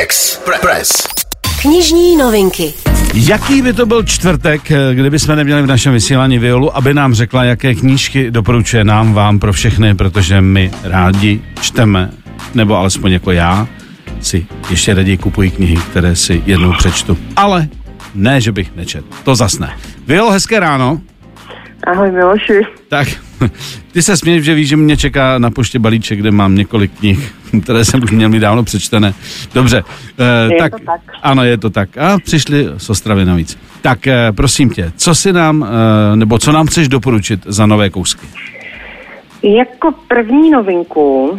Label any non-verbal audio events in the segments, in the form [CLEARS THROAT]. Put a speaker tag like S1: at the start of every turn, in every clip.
S1: Express.
S2: Knižní novinky.
S3: Jaký by to byl čtvrtek, eh, kdyby jsme neměli v našem vysílání Violu, aby nám řekla, jaké knížky doporučuje nám, vám, pro všechny, protože my rádi čteme, nebo alespoň jako já, si ještě raději kupuji knihy, které si jednou přečtu. Ale ne, že bych nečet. To zas ne. Violo, hezké ráno.
S4: Ahoj Miloši.
S3: Tak, [LAUGHS] ty se směješ, že víš, že mě čeká na poště balíček, kde mám několik knih, [LAUGHS] které jsem už měl mít dávno přečtené. Dobře.
S4: Je to tak.
S3: Ano, je to tak. A přišli z Ostravy navíc. Tak eh, prosím tě, co si nám, eh, nebo co nám chceš doporučit za nové kousky?
S4: Jako první novinku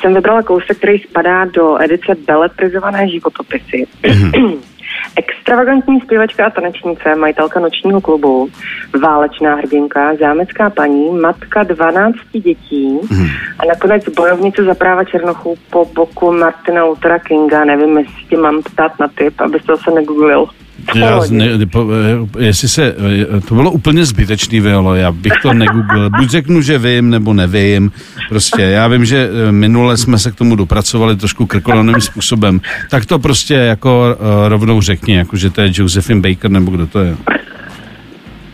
S4: jsem vybrala kousek, který spadá do edice Beletrizované životopisy. [CLEARS THROAT] Extravagantní zpěvačka a tanečnice, majitelka nočního klubu, válečná hrdinka, zámecká paní, matka 12 dětí a nakonec bojovnice za práva Černochů po boku Martina Luthera Kinga. Nevím, jestli tě mám ptát na tip, abys to se negooglil.
S3: Já, ne, po, eh, jestli se, eh, to bylo úplně zbytečný, Violo, já bych to negooglil. Buď řeknu, že vím, nebo nevím. Prostě já vím, že eh, minule jsme se k tomu dopracovali trošku krkoloným způsobem. Tak to prostě jako rovnou řekni, jako že to je Josephine Baker, nebo kdo to je.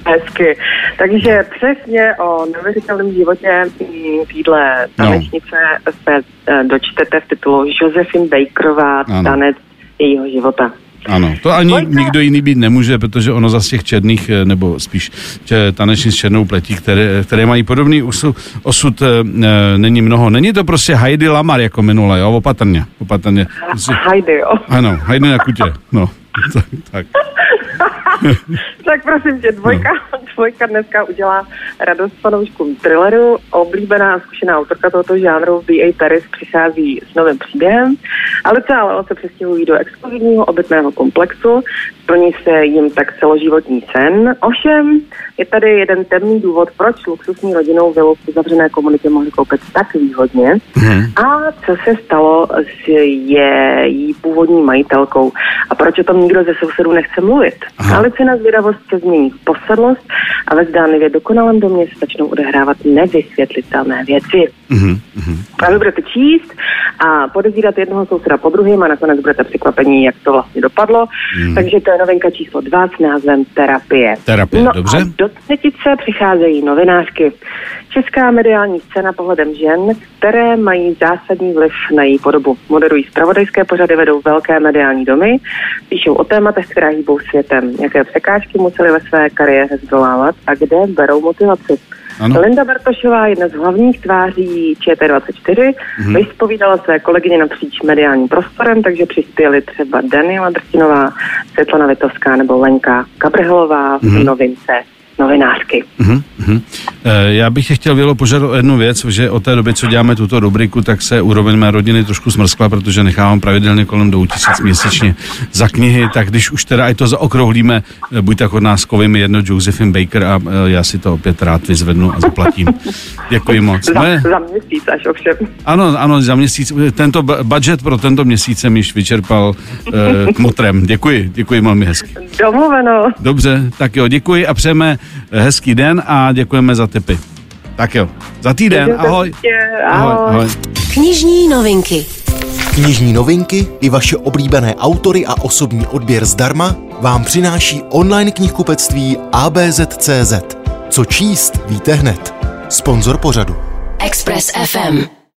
S4: Hezky. Takže přesně o neuvěřitelném životě mm, týhle tanečnice se eh, dočtete v titulu Josephine Bakerová,
S3: Ano.
S4: tanec jejího života.
S3: Ano, to ani
S4: Dvojka.
S3: nikdo jiný být nemůže, protože ono za těch černých, eh, nebo spíš tě, tanečnic s černou pletí, které, které mají podobný usu, osud, eh, eh, není mnoho. Není to prostě Heidi Lamar jako minule, jo, opatrně, opatrně. Prostě-
S4: Heidi, jo.
S3: Ano, Heidi na kutě, no. [LAUGHS] tak, tak. [LAUGHS]
S4: tak prosím tě, dvojka,
S3: No.
S4: dvojka dneska udělá radost fanouškům thrilleru. Oblíbená a zkušená autorka tohoto žánru B.A. Paris přichází s novým příběhem, ale celé se přestěhují do exkluzivního obytného komplexu, splní se jim tak celoživotní sen. Ovšem, je tady jeden temný důvod, proč luxusní rodinou vilu v uzavřené komunitě mohli koupit tak výhodně. A co se stalo s její původní majitelkou a proč o tom nikdo ze sousedů nechce mluvit.
S3: Aha.
S4: Ale na zvědavost se změní v posedlost a ve zdánlivě dokonalém domě se začnou odehrávat nevysvětlitelné věci.
S3: Mhm, mhm.
S4: A vy budete číst a podezírat jednoho souseda po druhém a nakonec budete překvapení, jak to vlastně dopadlo.
S3: Mhm.
S4: Takže to je novinka číslo dva s názvem Terapie.
S3: Terapie,
S4: no
S3: dobře.
S4: A do třetice přicházejí novinářky. Česká mediální scéna pohledem žen, které mají zásadní vliv na její podobu. Moderují zpravodajské pořady, vedou velké mediální domy, píšou o tématech, která hýbou světem, jaké překážky museli ve své kariéře zdolávat a kde berou motivaci.
S3: Ano.
S4: Linda Bartošová, jedna z hlavních tváří ČT24, mm-hmm. vyspovídala své kolegyně napříč mediálním prostorem, takže přispěli třeba Daniela Drtinová, Světlana Vitovská nebo Lenka Kabrhelová v novince novinářky.
S3: Mhm. Eh, Já bych tě chtěl Vělo požádat o jednu věc, že od té doby, co děláme tuto rubriku, tak se úroveň mé rodiny trošku smrskla, protože nechávám pravidelně kolem dvou tisíc měsíčně za knihy, tak když už teda i to zaokrouhlíme, eh, buď tak od nás kovím jedno Josephine Baker a eh, já si to opět rád vyzvednu a zaplatím. Děkuji moc.
S4: Za,
S3: Moje,
S4: za měsíc až ovšem.
S3: ano, ano, za měsíc. Tento bu- budget pro tento měsíc jsem již vyčerpal eh, kmotrem. Děkuji, děkuji velmi hezky.
S4: Domluveno.
S3: Dobře, tak jo, děkuji a přejeme hezký den a děkujeme za tipy. Tak jo, za týden,
S4: Ahoj.
S3: Ahoj, ahoj.
S2: Knižní novinky.
S1: Knižní novinky i vaše oblíbené autory a osobní odběr zdarma vám přináší online knihkupectví ABZ.cz. Co číst, víte hned. Sponzor pořadu.
S2: Express FM.